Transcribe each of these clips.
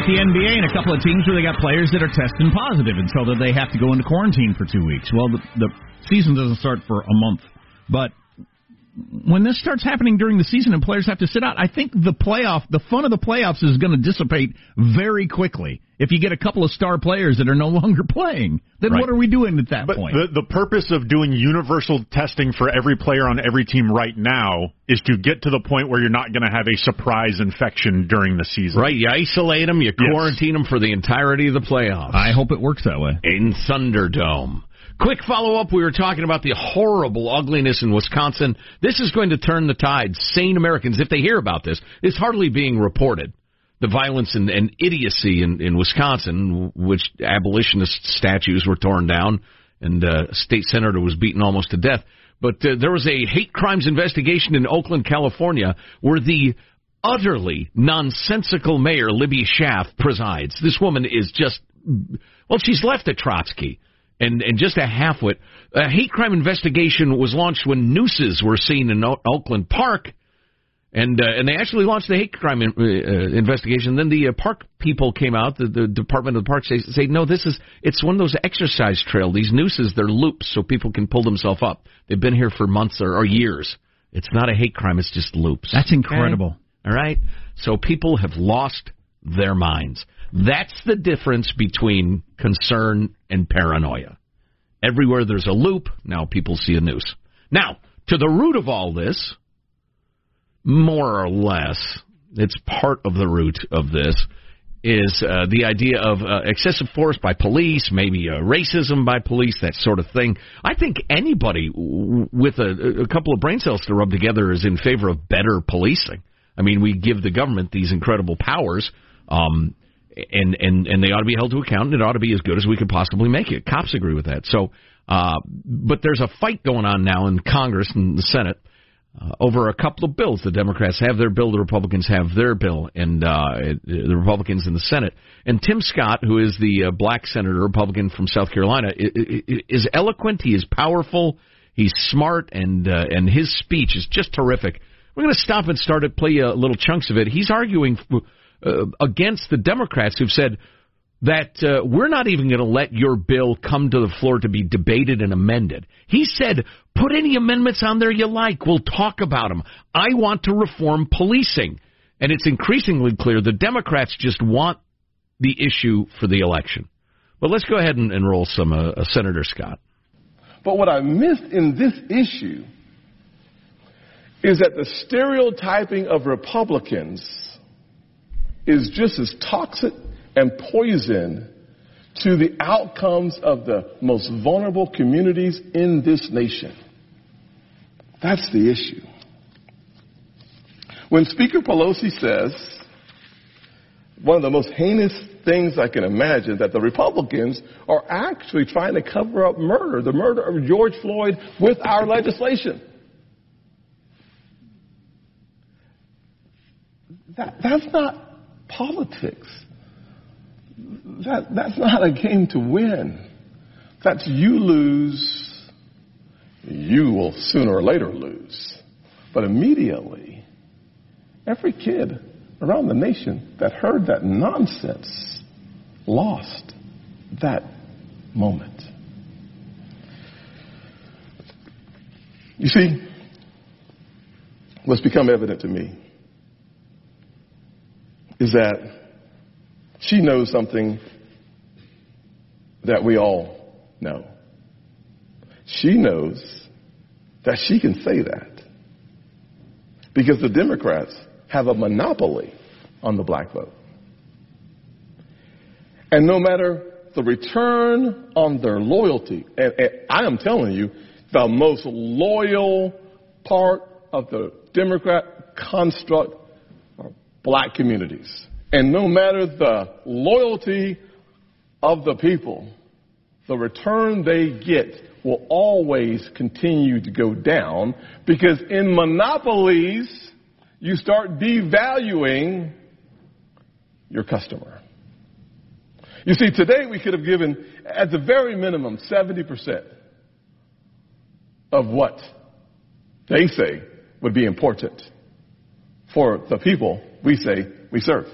About the NBA and a couple of teams where they got players that are testing positive, and so that they have to go into quarantine for two weeks. Well, the, the season doesn't start for a month, but when this starts happening during the season and players have to sit out, I think the playoff, the fun of the playoffs is going to dissipate very quickly. If you get a couple of star players that are no longer playing, then Right. what are we doing at that But point? the, the purpose of doing universal testing for every player on every team right now is to get to the point where you're not going to have a surprise infection during the season. Right, you isolate them, you Yes. quarantine them for the entirety of the playoffs. I hope it works that way. in Thunderdome. Quick follow up. We were talking about the horrible ugliness in Wisconsin. This is going to turn the tide. Sane Americans, if they hear about this, it's hardly being reported. The violence and, and idiocy in, in Wisconsin, which abolitionist statues were torn down and uh, a state senator was beaten almost to death. But uh, there was a hate crimes investigation in Oakland, California, where the utterly nonsensical mayor, Libby Schaaf, presides. This woman is just, well, she's left at Trotsky and, and just a halfwit. A hate crime investigation was launched when nooses were seen in o- Oakland Park, and uh, and they actually launched the hate crime in, uh, investigation. Then the uh, park people came out, the, the Department of the Parks, say, say, no, this is it's one of those exercise trail. These nooses, they're loops, so people can pull themselves up. They've been here for months or, or years. It's not a hate crime; it's just loops. That's incredible. All right. So people have lost their minds. That's the difference between concern and paranoia. Everywhere there's a loop, now people see a noose. Now, to the root of all this, more or less, it's part of the root of this, is uh, the idea of uh, excessive force by police, maybe uh, racism by police, that sort of thing. I think anybody with a, a couple of brain cells to rub together is in favor of better policing. I mean, we give the government these incredible powers, um, and and and they ought to be held to account, and it ought to be as good as we could possibly make it. Cops agree with that. So Uh, but there's a fight going on now in Congress and the Senate uh, over a couple of bills. The Democrats have their bill, the Republicans have their bill, and uh, the Republicans in the Senate. And Tim Scott, who is the uh, black senator, Republican from South Carolina, is eloquent. He is powerful. He's smart, and uh, and his speech is just terrific. We're going to stop and start to play a little chunks of it. He's arguing uh, against the Democrats who've said that uh, we're not even going to let your bill come to the floor to be debated and amended. He said, put any amendments on there you like. We'll talk about them. I want to reform policing. And it's increasingly clear the Democrats just want the issue for the election. But let's go ahead and, and roll some uh, uh, Senator Scott. But what I missed in this issue is that the stereotyping of Republicans is just as toxic and poison to the outcomes of the most vulnerable communities in this nation. That's the issue. When Speaker Pelosi says, one of the most heinous things I can imagine, that the Republicans are actually trying to cover up murder, the murder of George Floyd, with our legislation. That, that's not politics that, that's not a game to win. That's you lose, you will sooner or later lose. But immediately, every kid around the nation that heard that nonsense lost that moment. You see, what's become evident to me is that she knows something that we all know. She knows that she can say that because the Democrats have a monopoly on the black vote. And no matter the return on their loyalty, and, and I am telling you, the most loyal part of the Democrat construct black communities. And no matter the loyalty of the people, the return they get will always continue to go down because in monopolies, you start devaluing your customer. You see, today we could have given, at the very minimum, 70% of what they say would be important for the people we say we serve.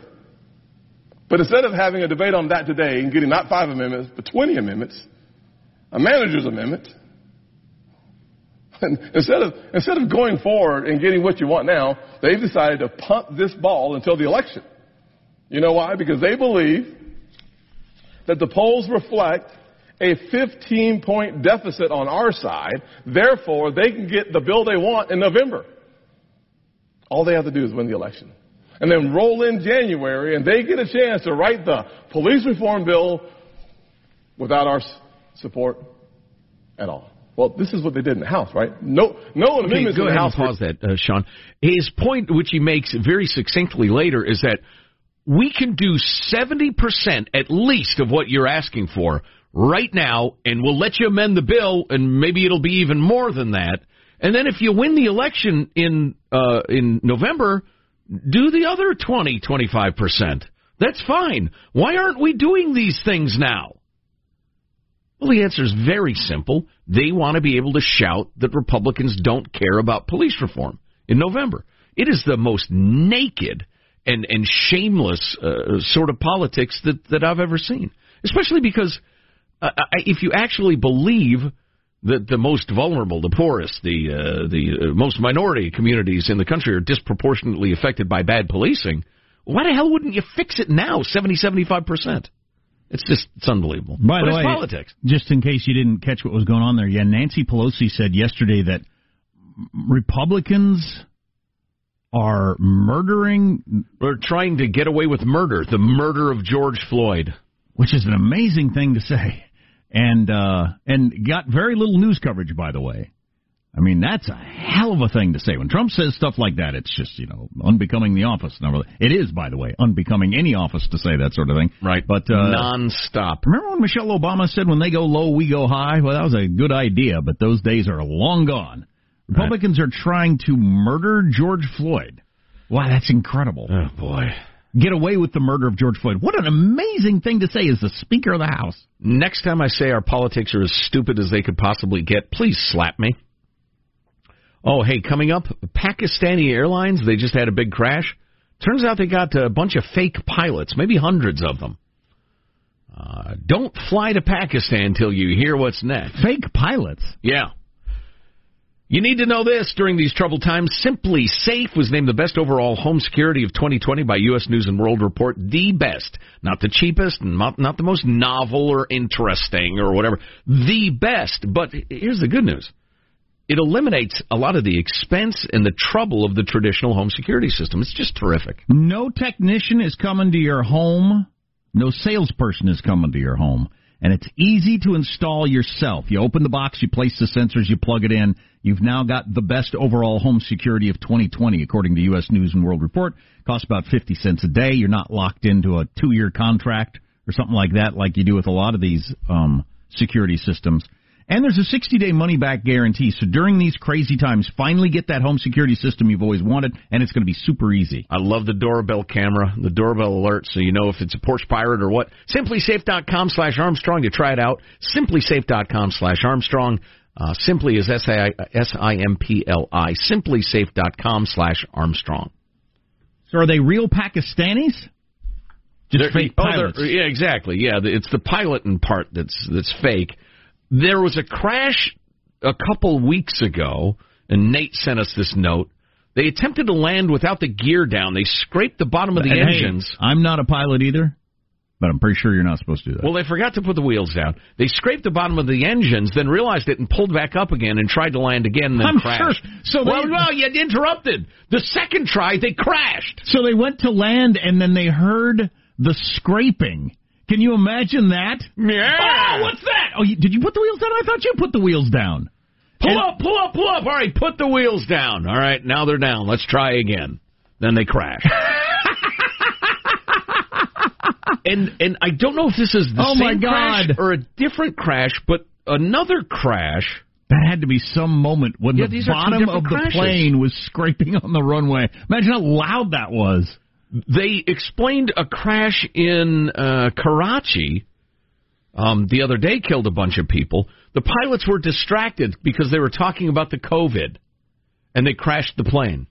But instead of having a debate on that today and getting not five amendments, but 20 amendments, a manager's amendment, instead of, instead of going forward and getting what you want now, they've decided to punt this ball until the election. You know why? Because they believe that the polls reflect a 15 point deficit on our side. Therefore, they can get the bill they want in November. All they have to do is win the election and then roll in January and they get a chance to write the police reform bill without our support at all. Well, this is what they did in the House, right? No, no okay, amendments go in the ahead House. And pause that, uh, Sean. His point, which he makes very succinctly later, is that we can do 70% at least of what you're asking for right now, and we'll let you amend the bill, and maybe it'll be even more than that. And then if you win the election in uh, in November, do the other 20, 25%. That's fine. Why aren't we doing these things now? Well, the answer is very simple. They want to be able to shout that Republicans don't care about police reform in November. It is the most naked and, and shameless uh, sort of politics that, that I've ever seen. Especially because uh, if you actually believe that the most vulnerable, the poorest, the uh, the uh, most minority communities in the country are disproportionately affected by bad policing. Why the hell wouldn't you fix it now? 70, 75 percent. It's just it's unbelievable. By but the way, politics. Just in case you didn't catch what was going on there, yeah, Nancy Pelosi said yesterday that Republicans are murdering. We're trying to get away with murder, the murder of George Floyd, which is an amazing thing to say and uh, and got very little news coverage, by the way. I mean, that's a hell of a thing to say. When Trump says stuff like that, it's just, you know, unbecoming the office. It is, by the way, unbecoming any office to say that sort of thing. Right. But, uh, non-stop. Remember when Michelle Obama said, when they go low, we go high? Well, that was a good idea, but those days are long gone. Republicans right. are trying to murder George Floyd. Wow, that's incredible. Oh, boy. Get away with the murder of George Floyd. What an amazing thing to say as the Speaker of the House. Next time I say our politics are as stupid as they could possibly get, please slap me. Oh, hey, coming up, Pakistani Airlines, they just had a big crash. Turns out they got a bunch of fake pilots, maybe hundreds of them. Uh, don't fly to Pakistan until you hear what's next. Fake pilots? Yeah. You need to know this during these troubled times. SimpliSafe was named the best overall home security of 2020 by U.S. News and World Report. The best. Not the cheapest, not, not the most novel or interesting or whatever. The best. But here's the good news it eliminates a lot of the expense and the trouble of the traditional home security system. It's just terrific. No technician is coming to your home. No salesperson is coming to your home. And it's easy to install yourself. You open the box, you place the sensors, you plug it in. You've now got the best overall home security of 2020, according to U.S. News and World Report. Costs about 50 cents a day. You're not locked into a two-year contract or something like that, like you do with a lot of these um, security systems. And there's a 60 day money back guarantee. So during these crazy times, finally get that home security system you've always wanted, and it's going to be super easy. I love the doorbell camera, the doorbell alert, so you know if it's a Porch Pirate or what. SimpliSafe.com slash Armstrong to try it out. SimpliSafe.com slash Armstrong. Uh, simply is S-I-M-P-L-I. SimpliSafe.com slash Armstrong. So are they real Pakistanis? Just they're, fake pilots. Oh, yeah, exactly. Yeah, it's the piloting part that's that's fake. There was a crash a couple weeks ago, and Nate sent us this note. They attempted to land without the gear down. They scraped the bottom of the and engines. Hey, I'm not a pilot either, but I'm pretty sure you're not supposed to do that. Well, they forgot to put the wheels down. They scraped the bottom of the engines, then realized it and pulled back up again and tried to land again and then I'm crashed. Sure. So well, they, well, you interrupted. The second try, they crashed. So they went to land and then they heard the scraping can you imagine that? Yeah. Oh, what's that? Oh, you, did you put the wheels down? I thought you put the wheels down. Pull and, up, pull up, pull up. All right, put the wheels down. All right, now they're down. Let's try again. Then they crash. and and I don't know if this is the oh same crash or a different crash, but another crash. That had to be some moment when yeah, the bottom of crashes. the plane was scraping on the runway. Imagine how loud that was. They explained a crash in uh, Karachi um, the other day killed a bunch of people. The pilots were distracted because they were talking about the COVID, and they crashed the plane.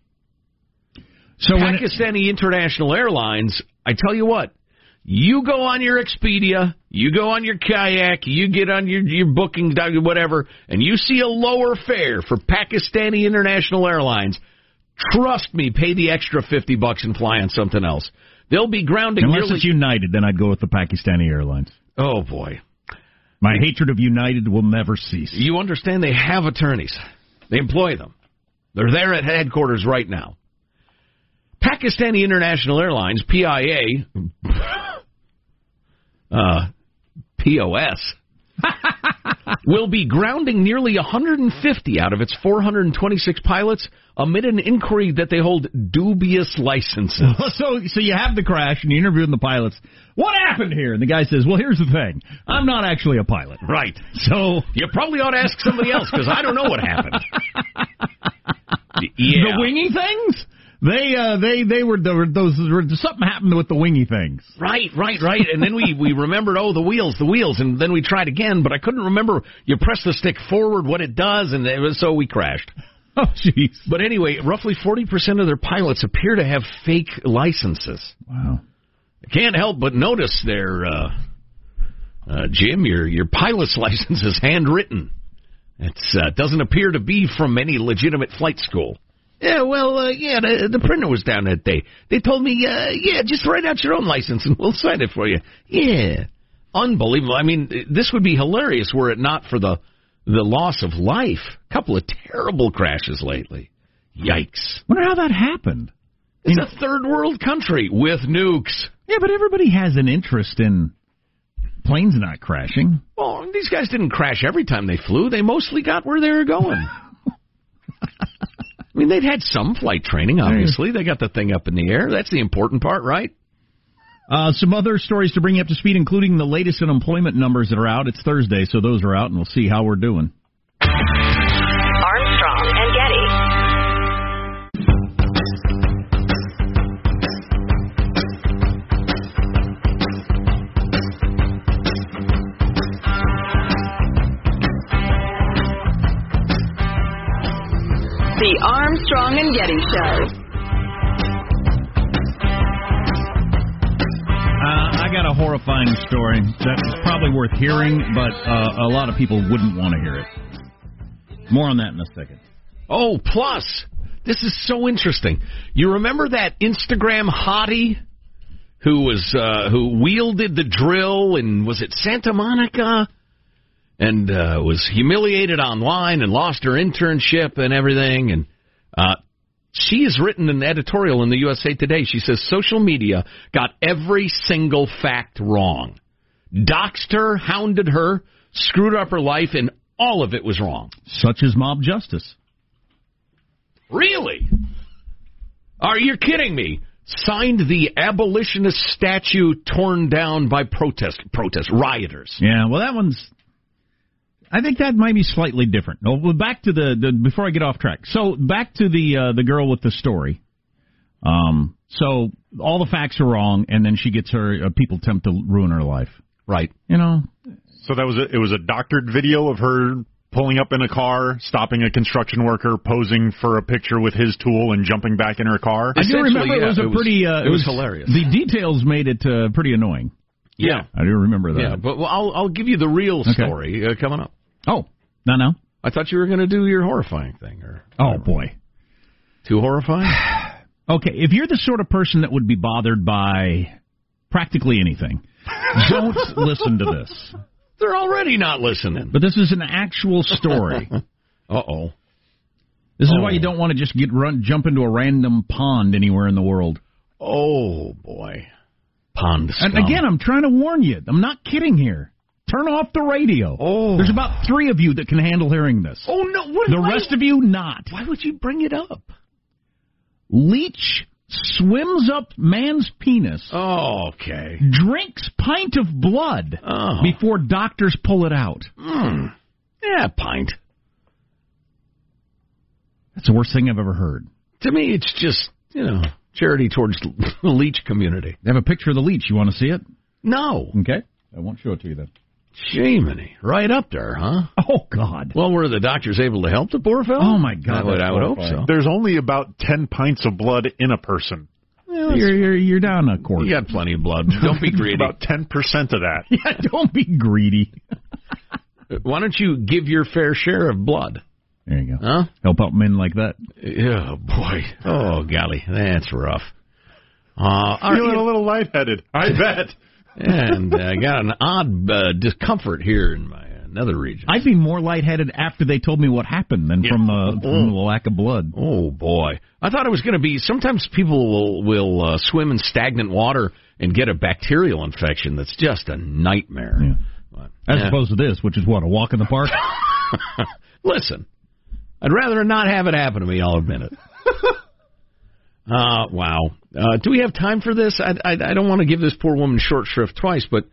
So Pakistani it, International Airlines, I tell you what, you go on your Expedia, you go on your kayak, you get on your your booking whatever, and you see a lower fare for Pakistani International Airlines Trust me, pay the extra fifty bucks and fly on something else. They'll be grounding. Unless it's United, then I'd go with the Pakistani Airlines. Oh boy, my hatred of United will never cease. You understand? They have attorneys. They employ them. They're there at headquarters right now. Pakistani International Airlines (PIA), uh, POS. will be grounding nearly 150 out of its 426 pilots amid an inquiry that they hold dubious licenses. so, so you have the crash and you're interviewing the pilots. What happened here? And the guy says, "Well, here's the thing. I'm not actually a pilot." Right. So you probably ought to ask somebody else because I don't know what happened. yeah. The wingy things. They uh they they were, they were those something happened with the wingy things. Right, right, right. And then we we remembered oh the wheels, the wheels, and then we tried again, but I couldn't remember. You press the stick forward, what it does, and it was, so we crashed. Oh jeez. But anyway, roughly forty percent of their pilots appear to have fake licenses. Wow. I can't help but notice their, uh, uh, Jim. Your your pilot's license is handwritten. It uh, doesn't appear to be from any legitimate flight school. Yeah, well, uh, yeah, the, the printer was down that day. They told me, uh, yeah, just write out your own license and we'll sign it for you. Yeah, unbelievable. I mean, this would be hilarious were it not for the the loss of life. A couple of terrible crashes lately. Yikes! Wonder how that happened. It's a third world country with nukes. Yeah, but everybody has an interest in planes not crashing. Well, these guys didn't crash every time they flew. They mostly got where they were going. I mean, they'd had some flight training, obviously. They got the thing up in the air. That's the important part, right? Uh, some other stories to bring you up to speed, including the latest unemployment numbers that are out. It's Thursday, so those are out, and we'll see how we're doing. The Armstrong and Getty Show. Uh, I got a horrifying story that's probably worth hearing, but uh, a lot of people wouldn't want to hear it. More on that in a second. Oh, plus, this is so interesting. You remember that Instagram hottie who was uh, who wielded the drill and was it Santa Monica and uh, was humiliated online and lost her internship and everything and uh, she has written an editorial in the USA Today. She says social media got every single fact wrong. Doxed her, hounded her, screwed up her life, and all of it was wrong. Such as mob justice. Really? Are you kidding me? Signed the abolitionist statue torn down by protest protest rioters. Yeah, well, that one's. I think that might be slightly different. No, well, back to the, the before I get off track. So back to the uh, the girl with the story. Um, so all the facts are wrong, and then she gets her uh, people attempt to ruin her life. Right. You know, So that was a, it was a doctored video of her pulling up in a car, stopping a construction worker, posing for a picture with his tool, and jumping back in her car. I do remember yeah, it was a it was- pretty. Uh, it was hilarious. The details made it uh, pretty annoying. Yeah. I do remember that. Yeah, but well, I'll I'll give you the real Okay. story uh, coming up. Oh, no, no. I thought you were going to do your horrifying thing, or Oh boy. too horrifying. Okay, if you're the sort of person that would be bothered by practically anything, don't listen to this. They're already not listening. But this is an actual story. Uh oh. This is Oh. why you don't want to just get run jump into a random pond anywhere in the world. Oh boy. Pond And again, I'm trying to warn you. I'm not kidding here. Turn off the radio. Oh. There's about three of you that can handle hearing this. Oh no! What, The why- rest of you not. Why would you bring it up? Leech swims up man's penis, Oh, okay. drinks pint of blood Oh. before doctors pull it out. Hmm. Yeah, pint. That's the worst thing I've ever heard. To me, it's just you know charity towards the leech community. They have a picture of the leech. You want to see it? No, Okay. I won't show it to you then. Jiminy, right up there, huh? Oh God. Well, were the doctors able to help the poor fellow? Oh, my God, I would, I would hope so. There's only about ten pints of blood in a person. You're, you're you're down a quarter. You got plenty of blood. Don't be greedy. About ten percent of that. Yeah, don't be greedy. Why don't you give your fair share of blood? There you go. Huh? Help out men like that. Oh boy. Oh golly, that's rough. Uh, all Feeling right, a little lightheaded. I bet. And I got an odd uh, discomfort here in my another region. I'd be more lightheaded after they told me what happened than from the from the lack of blood. Oh boy, I thought it was going to be. Sometimes people will will uh, swim in stagnant water and get a bacterial infection that's just a nightmare. Yeah. But, As yeah. opposed to this, which is what a walk in the park. Listen, I'd rather not have it happen to me. I'll admit it. Uh, wow. Uh, do we have time for this? I, I, I don't want to give this poor woman short shrift twice, but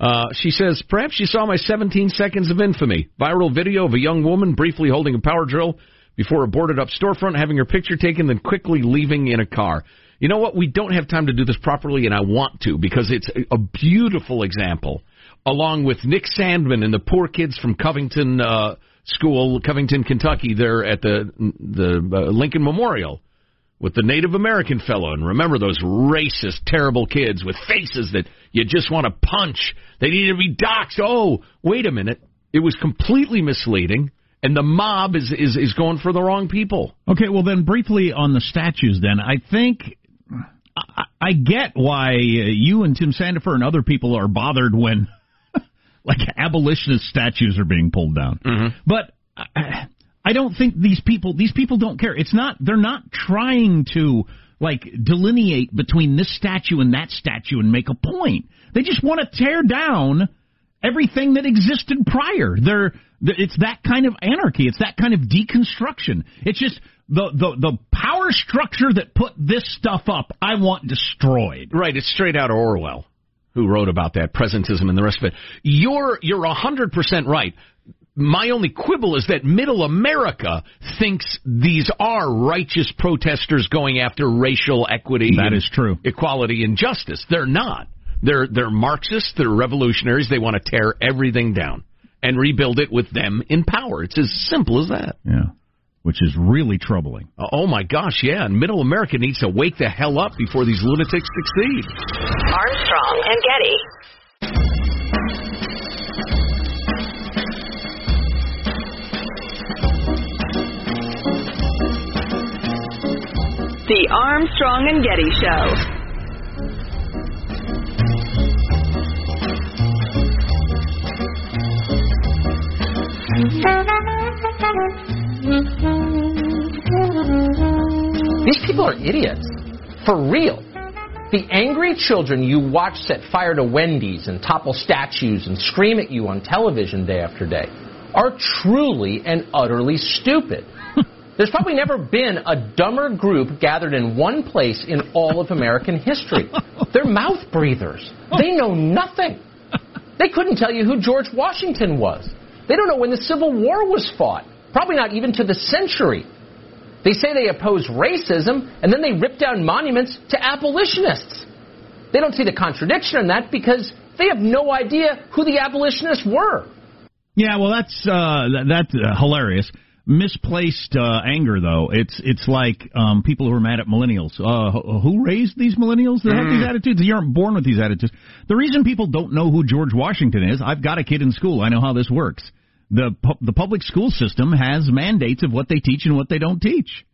uh, she says, perhaps you saw my 17 seconds of infamy. Viral video of a young woman briefly holding a power drill before a boarded up storefront, having her picture taken, then quickly leaving in a car. You know what? We don't have time to do this properly, and I want to because it's a, beautiful example, along with Nick Sandmann and the poor kids from Covington uh, School, Covington, Kentucky, there at the the uh, Lincoln Memorial with the Native American fellow. And remember those racist, terrible kids with faces that you just want to punch. They need to be doxxed. Oh, wait a minute. It was completely misleading, and the mob is is is going for the wrong people. Okay, well then briefly on the statues. Then I think I, I get why uh, you and Tim Sandefur and other people are bothered when like abolitionist statues are being pulled down. But I, I don't think these people these people don't care. It's not they're not trying to like delineate between this statue and that statue and make a point. They just want to tear down everything that existed prior. They're, it's that kind of anarchy. It's that kind of deconstruction. It's just the, the, the power structure that put this stuff up, I want destroyed. Right. It's straight out of Orwell, who wrote about that, presentism and the rest of it. You're, you're 100% right. My only quibble is that middle America thinks these are righteous protesters going after racial equity. That is true. Equality and justice. They're not. They're they're Marxists. They're revolutionaries. They want to tear everything down and rebuild it with them in power. It's as simple as that. Yeah, which is really troubling. Uh, oh my gosh, yeah. And Middle America needs to wake the hell up before these lunatics succeed. Armstrong and Getty. The Armstrong and Getty Show. These people are idiots. For real. The angry children you watch set fire to Wendy's and topple statues and scream at you on television day after day are truly and utterly stupid. There's probably never been a dumber group gathered in one place in all of American history. They're mouth breathers. They know nothing. They couldn't tell you who George Washington was. They don't know when the Civil War was fought. Probably not even to the century. They say they oppose racism, and then they rip down monuments to abolitionists. They don't see the contradiction in that because they have no idea who the abolitionists were. Yeah, well, that's uh, that, that's uh, hilarious. Misplaced uh, anger, though. It's it's like um, people who are mad at millennials. Uh, who- raised these millennials that have these attitudes? You aren't born with these attitudes. The reason people don't know who George Washington is, I've got a kid in school. I know how this works. The pu- the public school system has mandates of what they teach and what they don't teach.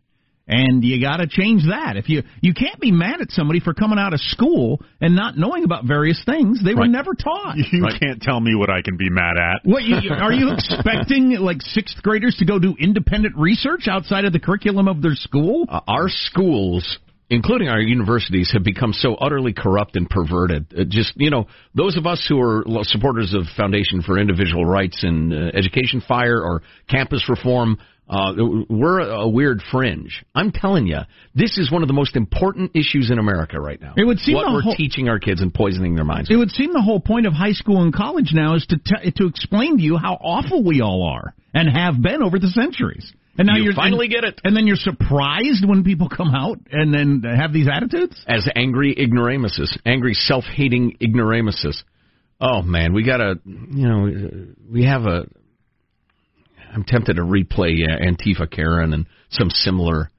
And you got to change that. If you you can't be mad at somebody for coming out of school and not knowing about various things they were never taught. You can't tell me what I can be mad at. What you, you- are you expecting? Like sixth graders to go do independent research outside of the curriculum of their school? Uh, our schools, including our universities, have become so utterly corrupt and perverted. It just you know, those of us who are supporters of Foundation for Individual Rights and uh, Education Fire or campus reform. Uh, we're a, weird fringe. I'm telling you, this is one of the most important issues in America right now. It would seem what the we're whole- teaching our kids and poisoning their minds. It would seem the whole point of high school and college now is to t- to explain to you how awful we all are and have been over the centuries. And now You you're finally and, get it. And then you're surprised when people come out and then have these attitudes. as angry ignoramuses, angry self-hating ignoramuses. Oh man, we gotta, you know, we have a. I'm tempted to replay uh, Antifa Karen and some similar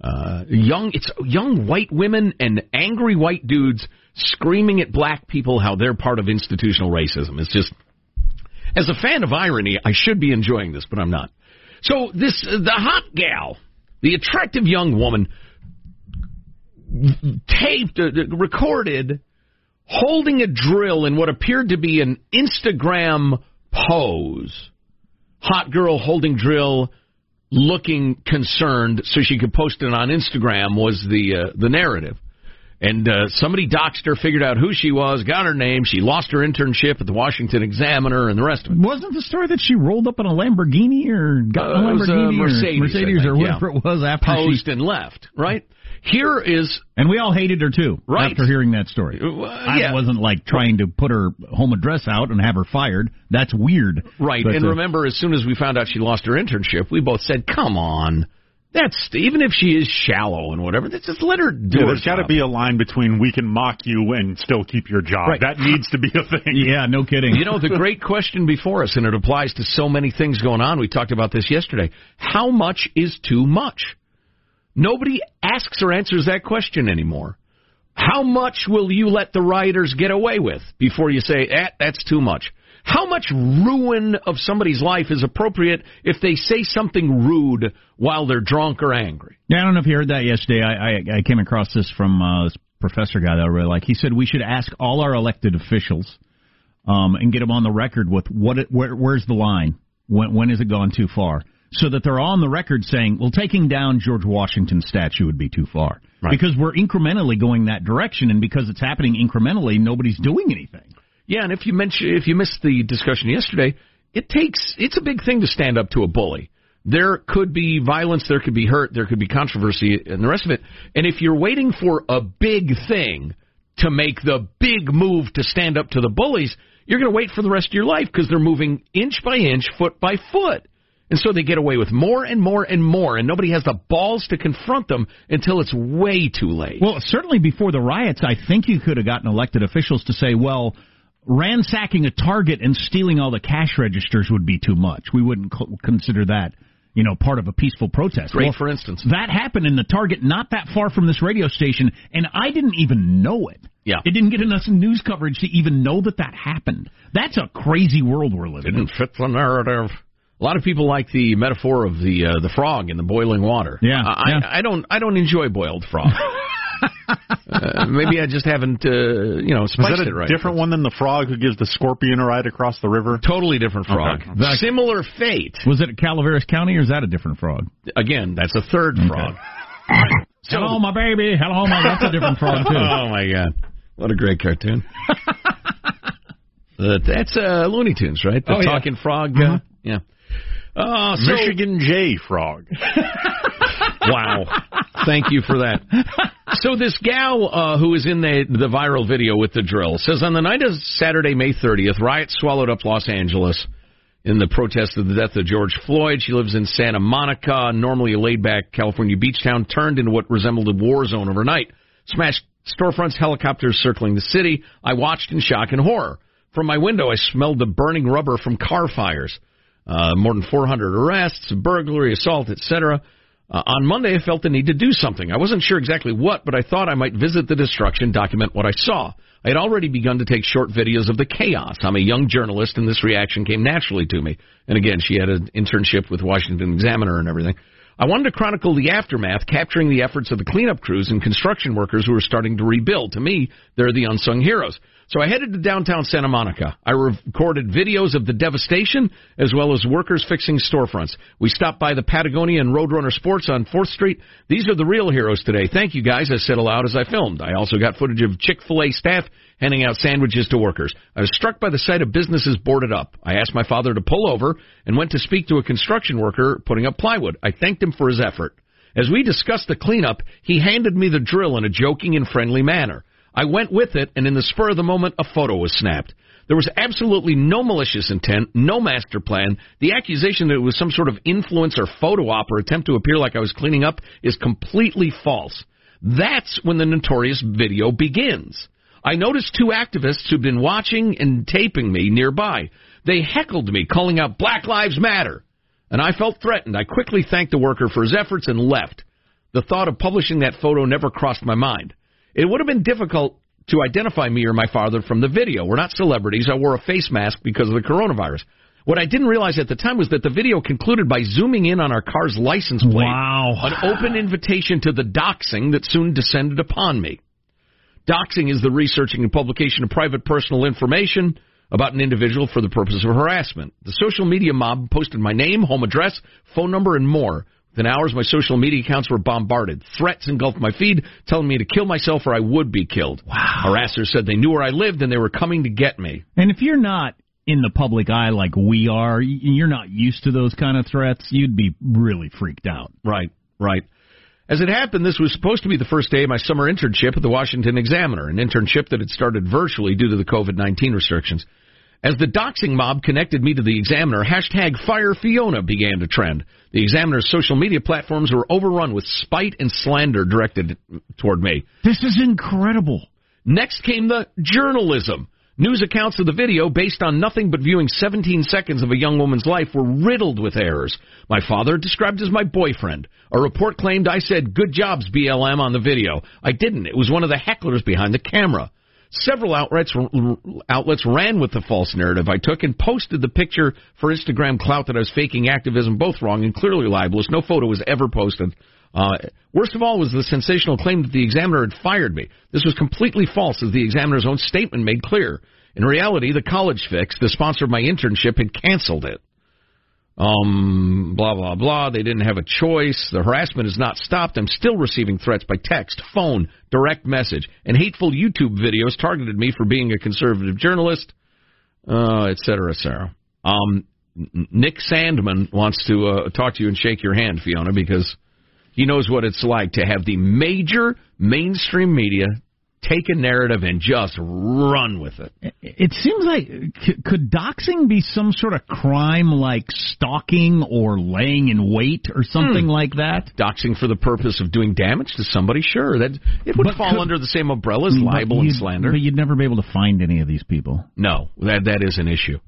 uh, young. It's young white women and angry white dudes screaming at black people how they're part of institutional racism. It's just, as a fan of irony, I should be enjoying this, but I'm not. So this, the hot gal, the attractive young woman taped, uh, recorded, holding a drill in what appeared to be an Instagram pose. Hot girl holding drill, looking concerned, so she could post it on Instagram was the uh, the narrative. And uh, somebody doxed her, figured out who she was, got her name. She lost her internship at the Washington Examiner, and the rest of it. Wasn't the story that she rolled up in a Lamborghini or got Uh, a it was a Lamborghini Mercedes, or Mercedes or whatever yeah. it was after Posed she and left, right? Here is and we all hated her too Right. after hearing that story. Uh, I wasn't like trying to put her home address out and have her fired. That's weird. Right. But, and uh, remember, as soon as we found out she lost her internship, we both said, come on. That's even if she is shallow and whatever, that's just let her do Yeah, there's got to be a line between we can mock you and still keep your job. Right. That needs to be a thing. Yeah, no kidding. You know, the great question before us, and it applies to so many things going on. We talked about this yesterday. How much is too much? Nobody asks or answers that question anymore. How much will you let the rioters get away with before you say, eh, that's too much? How much ruin of somebody's life is appropriate if they say something rude while they're drunk or angry? Yeah, I don't know if you heard that yesterday. I I, I came across this from uh, this professor guy that I really like. He said we should ask all our elected officials um, and get them on the record with what it, where, where's the line? When when has it gone too far? So that they're on the record saying, well, taking down George Washington's statue would be too far. Right. Because we're incrementally going that direction, and because it's happening incrementally, nobody's doing anything. Yeah, and if you mention if you missed the discussion yesterday, it takes it's a big thing to stand up to a bully. There could be violence, there could be hurt, there could be controversy, and the rest of it. And if you're waiting for a big thing to make the big move to stand up to the bullies, you're going to wait for the rest of your life because they're moving inch by inch, foot by foot. And so they get away with more and more and more, and nobody has the balls to confront them until it's way too late. Well, certainly before the riots, I think you could have gotten elected officials to say, well, ransacking a Target and stealing all the cash registers would be too much. We wouldn't consider that you know, part of a peaceful protest. Great, well, for instance. That happened in the Target not that far from this radio station, and I didn't even know it. Yeah. It didn't get enough news coverage to even know that that happened. That's a crazy world we're living Didn't in. fit the narrative. A lot of people like the metaphor of the uh, the frog in the boiling water. Yeah, I, yeah. I, I don't I don't enjoy boiled frog. uh, maybe I just haven't uh, you know spiced Is that a it right. different one than the frog who gives the scorpion a ride across the river? Totally different frog. Okay. Similar fate. Was it Calaveras County, or is that a different frog? Again, that's a third frog. So- Hello, my baby. Hello, my. That's a different frog too. oh my god, what a great cartoon! Uh, that's uh, Looney Tunes, right? The Oh, yeah. talking frog. Uh, yeah. Uh, so, Michigan J frog. Wow. Thank you for that. So this gal uh, who is in the the viral video with the drill says on the night of Saturday, May 30th, riots swallowed up Los Angeles in the protest of the death of George Floyd. She lives in Santa Monica, normally a laid-back California beach town, turned into what resembled a war zone overnight. Smashed storefronts, helicopters circling the city. I watched in shock and horror. From my window, I smelled the burning rubber from car fires. Uh, more than 400 arrests, burglary, assault, etc. Uh, on Monday, I felt the need to do something. I wasn't sure exactly what, but I thought I might visit the destruction, document what I saw. I had already begun to take short videos of the chaos. I'm a young journalist, and this reaction came naturally to me. And again, she had an internship with Washington Examiner and everything. I wanted to chronicle the aftermath, capturing the efforts of the cleanup crews and construction workers who are starting to rebuild. To me, they're the unsung heroes. So I headed to downtown Santa Monica. I recorded videos of the devastation as well as workers fixing storefronts. We stopped by the Patagonia and Roadrunner Sports on 4th Street. These are the real heroes today. Thank you guys, I said aloud as I filmed. I also got footage of Chick-fil-A staff handing out sandwiches to workers. I was struck by the sight of businesses boarded up. I asked my father to pull over and went to speak to a construction worker putting up plywood. I thanked him for his effort. As we discussed the cleanup, he handed me the drill in a joking and friendly manner. I went with it, and in the spur of the moment, a photo was snapped. There was absolutely no malicious intent, no master plan. The accusation that it was some sort of influence or photo op or attempt to appear like I was cleaning up is completely false. That's when the notorious video begins. I noticed two activists who'd been watching and taping me nearby. They heckled me, calling out Black Lives Matter. And I felt threatened. I quickly thanked the worker for his efforts and left. The thought of publishing that photo never crossed my mind. It would have been difficult to identify me or my father from the video. We're not celebrities. I wore a face mask because of the coronavirus. What I didn't realize at the time was that the video concluded by zooming in on our car's license plate. Wow. An open invitation to the doxing that soon descended upon me. Doxing is the researching and publication of private personal information about an individual for the purpose of harassment. The social media mob posted my name, home address, phone number, and more. Within hours, my social media accounts were bombarded. Threats engulfed my feed, telling me to kill myself or I would be killed. Wow. Harassers said they knew where I lived and they were coming to get me. And if you're not in the public eye like we are, you're not used to those kind of threats, you'd be really freaked out. Right, right. As it happened, this was supposed to be the first day of my summer internship at the Washington Examiner, an internship that had started virtually due to the COVID 19 restrictions. As the doxing mob connected me to the Examiner, hashtag Fire Fiona began to trend. The Examiner's social media platforms were overrun with spite and slander directed toward me. This is incredible. Next came the journalism. News accounts of the video, based on nothing but viewing 17 seconds of a young woman's life, were riddled with errors. My father, described as my boyfriend. A report claimed I said, Good jobs, BLM, on the video. I didn't. It was one of the hecklers behind the camera. Several outlets, outlets ran with the false narrative I took and posted the picture for Instagram clout that I was faking activism, both wrong and clearly libelous. No photo was ever posted. Uh, worst of all was the sensational claim that the examiner had fired me. This was completely false, as the examiner's own statement made clear. In reality, the College Fix, the sponsor of my internship, had canceled it. Um, blah blah blah. They didn't have a choice. The harassment has not stopped. I'm still receiving threats by text, phone, direct message, and hateful YouTube videos targeted me for being a conservative journalist, uh, et cetera, et cetera. Um, Nick Sandmann wants to uh, talk to you and shake your hand, Fiona, because he knows what it's like to have the major mainstream media take a narrative and just run with it. It seems like could doxing be some sort of crime like stalking or laying in wait or something Hmm. like that? Doxing for the purpose of doing damage to somebody, sure, that it would But fall could- under the same umbrella as libel and slander. But you'd never be able to find any of these people. No, that that is an issue.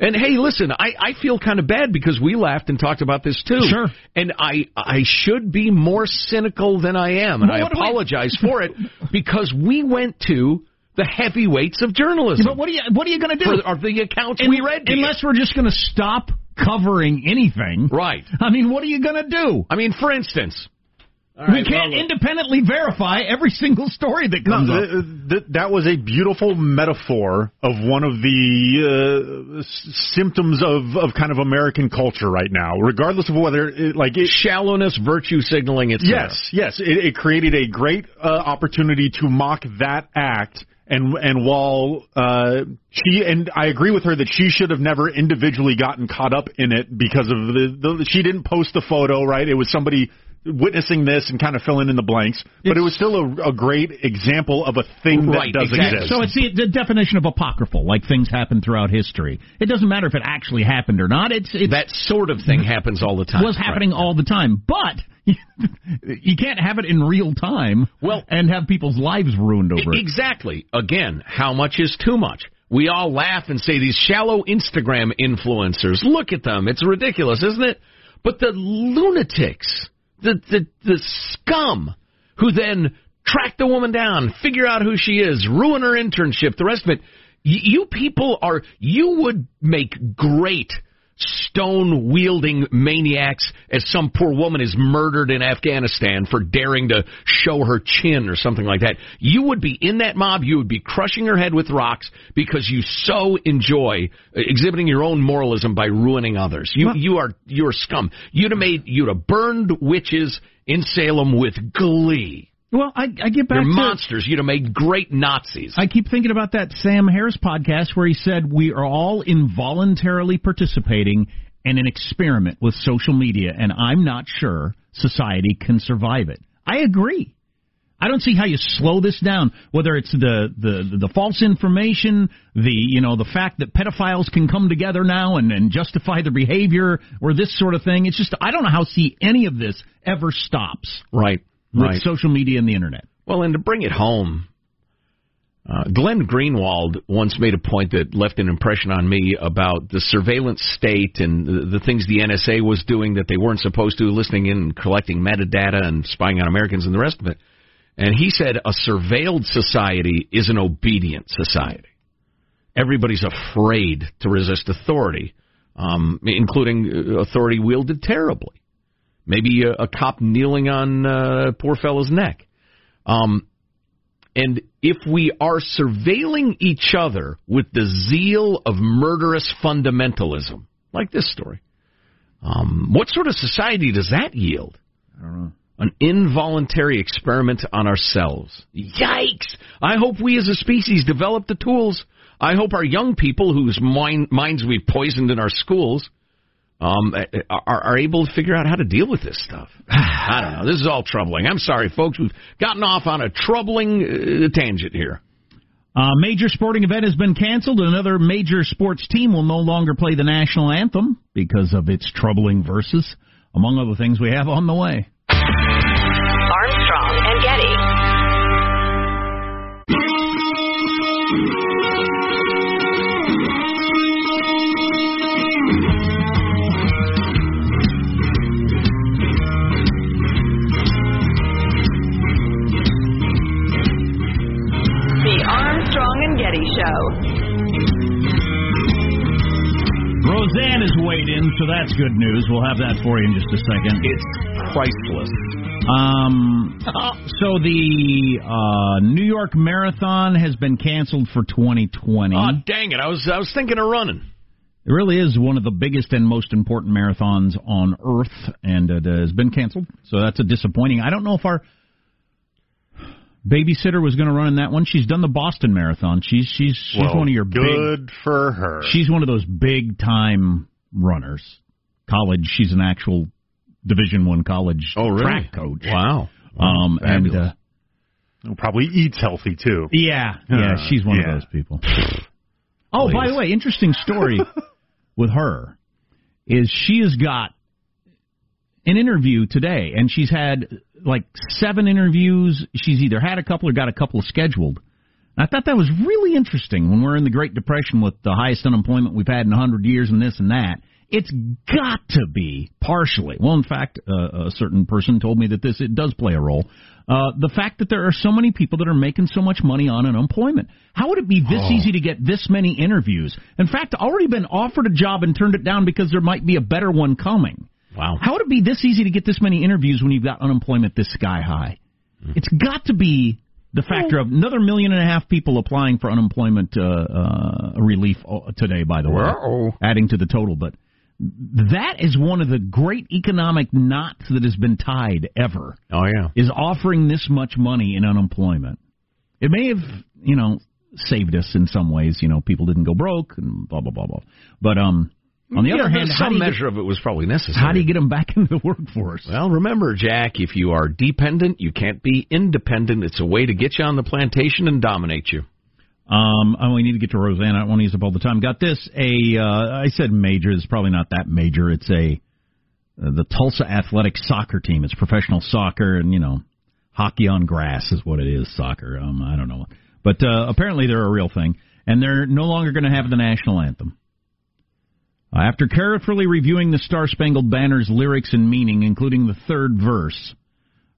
And hey, listen, I, I feel kind of bad because we laughed and talked about this too. Sure. And I I should be more cynical than I am, and Well, I do we- apologize for it because we went to the heavyweights of journalism. But what are you what are you going to do? For, are the accounts Un- we read? to you. unless we're just going to stop covering anything. Right. I mean, what are you going to do? I mean, for instance, we can't independently verify every single story that comes No, up. th- th- that was a beautiful metaphor of one of the uh, s- symptoms of, of kind of American culture right now, regardless of whether it, like it, shallowness, virtue signaling, etc. Yes, yes, it, it created a great uh, opportunity to mock that act. And and while uh, she and I agree with her that she should have never individually gotten caught up in it because of the, the she didn't post the photo right. It was somebody witnessing this and kind of filling in the blanks. But it was still a, a great example of a thing that does exactly. exist. So it's the, the definition of apocryphal, like things happen throughout history. It doesn't matter if it actually happened or not. It's, it's That sort of thing happens all the time. was happening Right. all the time, but you can't have it in real time. Well- and have people's lives ruined over it. Exactly. Again, how much is too much? We all laugh and say these shallow Instagram influencers. Look at them. It's ridiculous, isn't it? But the lunatics, the the the scum who then track the woman down, figure out who she is, ruin her internship, the rest of it. You people are you would make great stone wielding maniacs as some poor woman is murdered in Afghanistan for daring to show her chin or something like that. You would be in that mob, you would be crushing her head with rocks because you so enjoy uh, exhibiting your own moralism by ruining others. You you are you're scum. You'd have made you'd have burned witches in Salem with glee. Well, I, I get back You're to monsters. You'd have made great Nazis. I keep thinking about that Sam Harris podcast where he said we are all involuntarily participating in an experiment with social media, and I'm not sure society can survive it. I agree. I don't see how you slow this down. Whether it's the, the the false information, the you know the fact that pedophiles can come together now and, and justify their behavior, or this sort of thing. It's just I don't know how see any of this ever stops Right. With Right. social media and the internet. Well, and to bring it home, uh, Glenn Greenwald once made a point that left an impression on me about the surveillance state and the, the things the NSA was doing that they weren't supposed to, listening in and collecting metadata and spying on Americans and the rest of it. And he said a surveilled society is an obedient society. Everybody's afraid to resist authority, um, including uh, authority wielded terribly. Maybe a, a cop kneeling on uh, poor fellow's neck. Um, and if we are surveilling each other with the zeal of murderous fundamentalism, like this story, um, what sort of society does that yield? I don't know. An involuntary experiment on ourselves. Yikes! I hope we as a species develop the tools. I hope our young people whose mind, minds we've poisoned in our schools um, are, are able to figure out how to deal with this stuff. I don't know. This is all troubling. I'm sorry, folks. We've gotten off on a troubling uh, tangent here. A major sporting event has been canceled. Another major sports team will no longer play the national anthem because of its troubling verses, among other things we have on the way. Show. Roseanne is weighed in, so that's good news. We'll have that for you in just a second. It's priceless. Um, so the uh, New York Marathon has been canceled for 2020. Oh, dang it. I was, I was thinking of running. It really is one of the biggest and most important marathons on earth, and it has been canceled. So that's a disappointing. I don't know if our babysitter was going to run in that one. She's done the Boston Marathon. She's she's she's Well, one of your good big, for her. She's one of those big time runners. College. She's an actual Division One college Oh, really? track coach. Wow. Um, and uh, Probably eats healthy too. yeah, yeah, Uh, she's one yeah. of those people. Oh, by the way, interesting story with her is she has got an interview today, and she's had like seven interviews. She's either had a couple or got a couple scheduled. And I thought that was really interesting when we're in the Great Depression with the highest unemployment we've had in a hundred years and this and that. It's got to be partially. Well, in fact, uh, a certain person told me that this it does play a role. Uh, the fact that there are so many people that are making so much money on unemployment. How would it be this easy to get this many interviews? In fact, already been offered a job and turned it down because there might be a better one coming. Wow. How would it be this easy to get this many interviews when you've got unemployment this sky high? It's got to be the factor of another million and a half people applying for unemployment uh, uh, relief uh, today. By the way, Uh-oh. adding to the total, but that is one of the great economic knots that has been tied ever. Oh yeah. Is offering this much money in unemployment. It may have, you know, saved us in some ways. You know, people didn't go broke and blah blah blah blah. But um, on the Yeah, other hand, some you get- measure of it was probably necessary. how do you get them back into the workforce? Well, remember, Jack, if you are dependent, you can't be independent. It's a way to get you on the plantation and dominate you. Um, oh, we need to get to Roseanne. I don't want to use up all the time. Got this. A uh, I said major. It's probably not that major. It's a uh, the Tulsa Athletic Soccer Team. It's professional soccer, and you know, hockey on grass is what it is. Soccer. Um, I don't know, but uh, apparently they're a real thing, and they're no longer going to have the national anthem. After carefully reviewing the Star Spangled Banner's lyrics and meaning, including the third verse,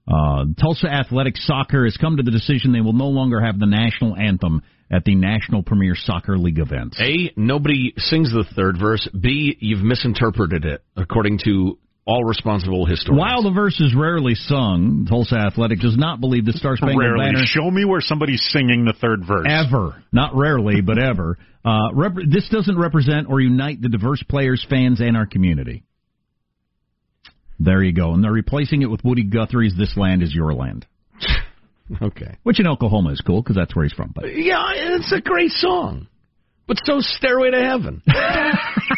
uh, Tulsa Athletic Soccer has come to the decision they will no longer have the national anthem at the National Premier Soccer League events. A, nobody sings the third verse. B, you've misinterpreted it, according to all responsible historians. While the verse is rarely sung, Tulsa Athletic does not believe the Star Spangled Rarely. Banner Show me where somebody's singing the third verse. ever, not rarely, but ever. Uh, rep- this doesn't represent or unite the diverse players, fans, and our community. There you go. And they're replacing it with Woody Guthrie's "This Land Is Your Land," Okay. which in Oklahoma is cool because that's where he's from. But Yeah, it's a great song. But so Stairway to Heaven.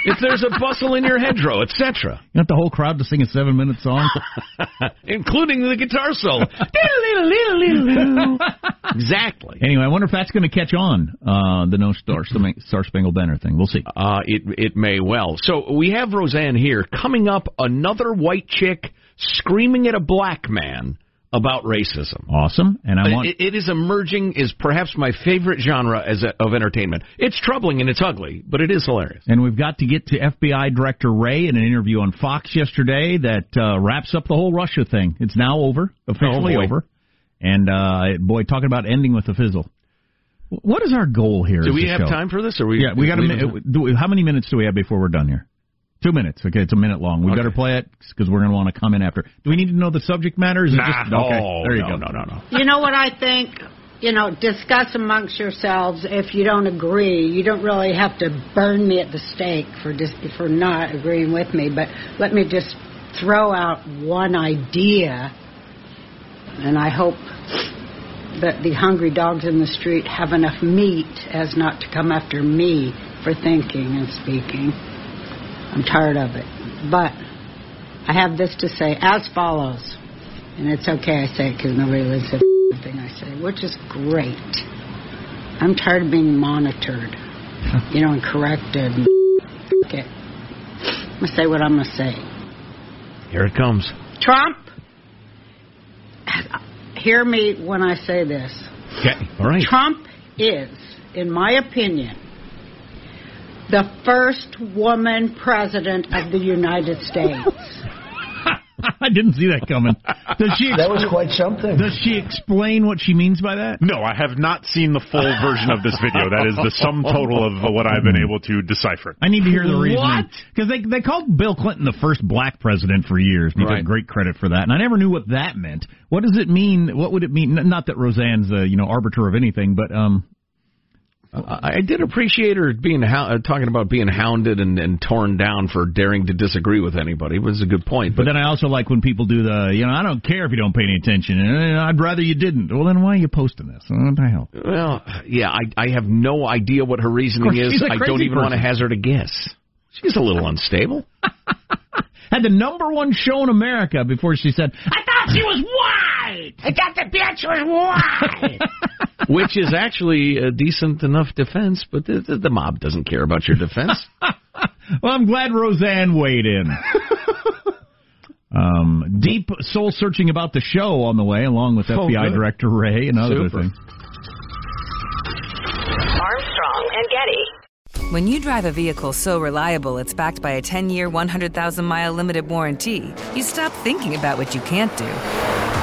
if there's a bustle in your hedgerow, etc. you want the whole crowd to sing a seven-minute song? Including the guitar solo. exactly. Anyway, I wonder if that's going to catch on uh, the No Star Star Spangled Banner thing. We'll see. Uh, it it may well. So we have Roseanne here. Coming up, another white chick screaming at a black man about racism. Awesome, and I want It, it is emerging is perhaps my favorite genre as a, of entertainment. It's troubling and it's ugly, but it is hilarious. and we've got to get to FBI Director Wray in an interview on Fox yesterday that uh, wraps up the whole Russia thing. It's now over, officially Oh, over. And uh, boy, talking about ending with a fizzle. What is our goal here? Do we have show? time for this? Or we? Yeah, we got a minute. How many minutes do we have before we're done here? Two minutes. Okay, it's a minute long. We Okay. better play it because we're going to want to come in after. Do we need to know the subject matter? Is it Nah. just okay? Oh, there you no, go. no, no, no. You know what I think? You know, discuss amongst yourselves. If you don't agree, you don't really have to burn me at the stake for dis- for not agreeing with me. But let me just throw out one idea, and I hope that the hungry dogs in the street have enough meat as not to come after me for thinking and speaking. I'm tired of it. But I have this to say as follows, and it's okay I say it because nobody listens to the thing I say, which is great. I'm tired of being monitored, you know, and corrected. And okay. I'm going to say what I'm going to say. Here it comes. Trump, hear me when I say this. Okay. All right. Trump is, in my opinion, the first woman president of the United States. I didn't see that coming. Does she? That was quite something. Does she explain what she means by that? No, I have not seen the full version of this video. That is the sum total of what I've been able to decipher. I need to hear the reason. What? Because they they called Bill Clinton the first black president for years. And he Right. took great credit for that, and I never knew what that meant. What does it mean? What would it mean? Not that Roseanne's the you know arbiter of anything, but um, I did appreciate her being uh, talking about being hounded and, and torn down for daring to disagree with anybody. It was a good point. But, but then I also like when people do the, you know, I don't care if you don't pay any attention. I'd rather you didn't. Well, then why are you posting this? What the hell? Well, yeah, I I have no idea what her reasoning is. I don't even person. want to hazard a guess. She's a little unstable. Had the number one show in America before she said, "I thought she was white. I thought the bitch was white." which is actually a decent enough defense, but the, the, the mob doesn't care about your defense. well, I'm glad Roseanne weighed in. Um, deep soul searching about the show on the way, along with oh, FBI good. Director Wray and other Super. things. Armstrong and Getty. When you drive a vehicle so reliable it's backed by a 10 year, 100,000 mile limited warranty, you stop thinking about what you can't do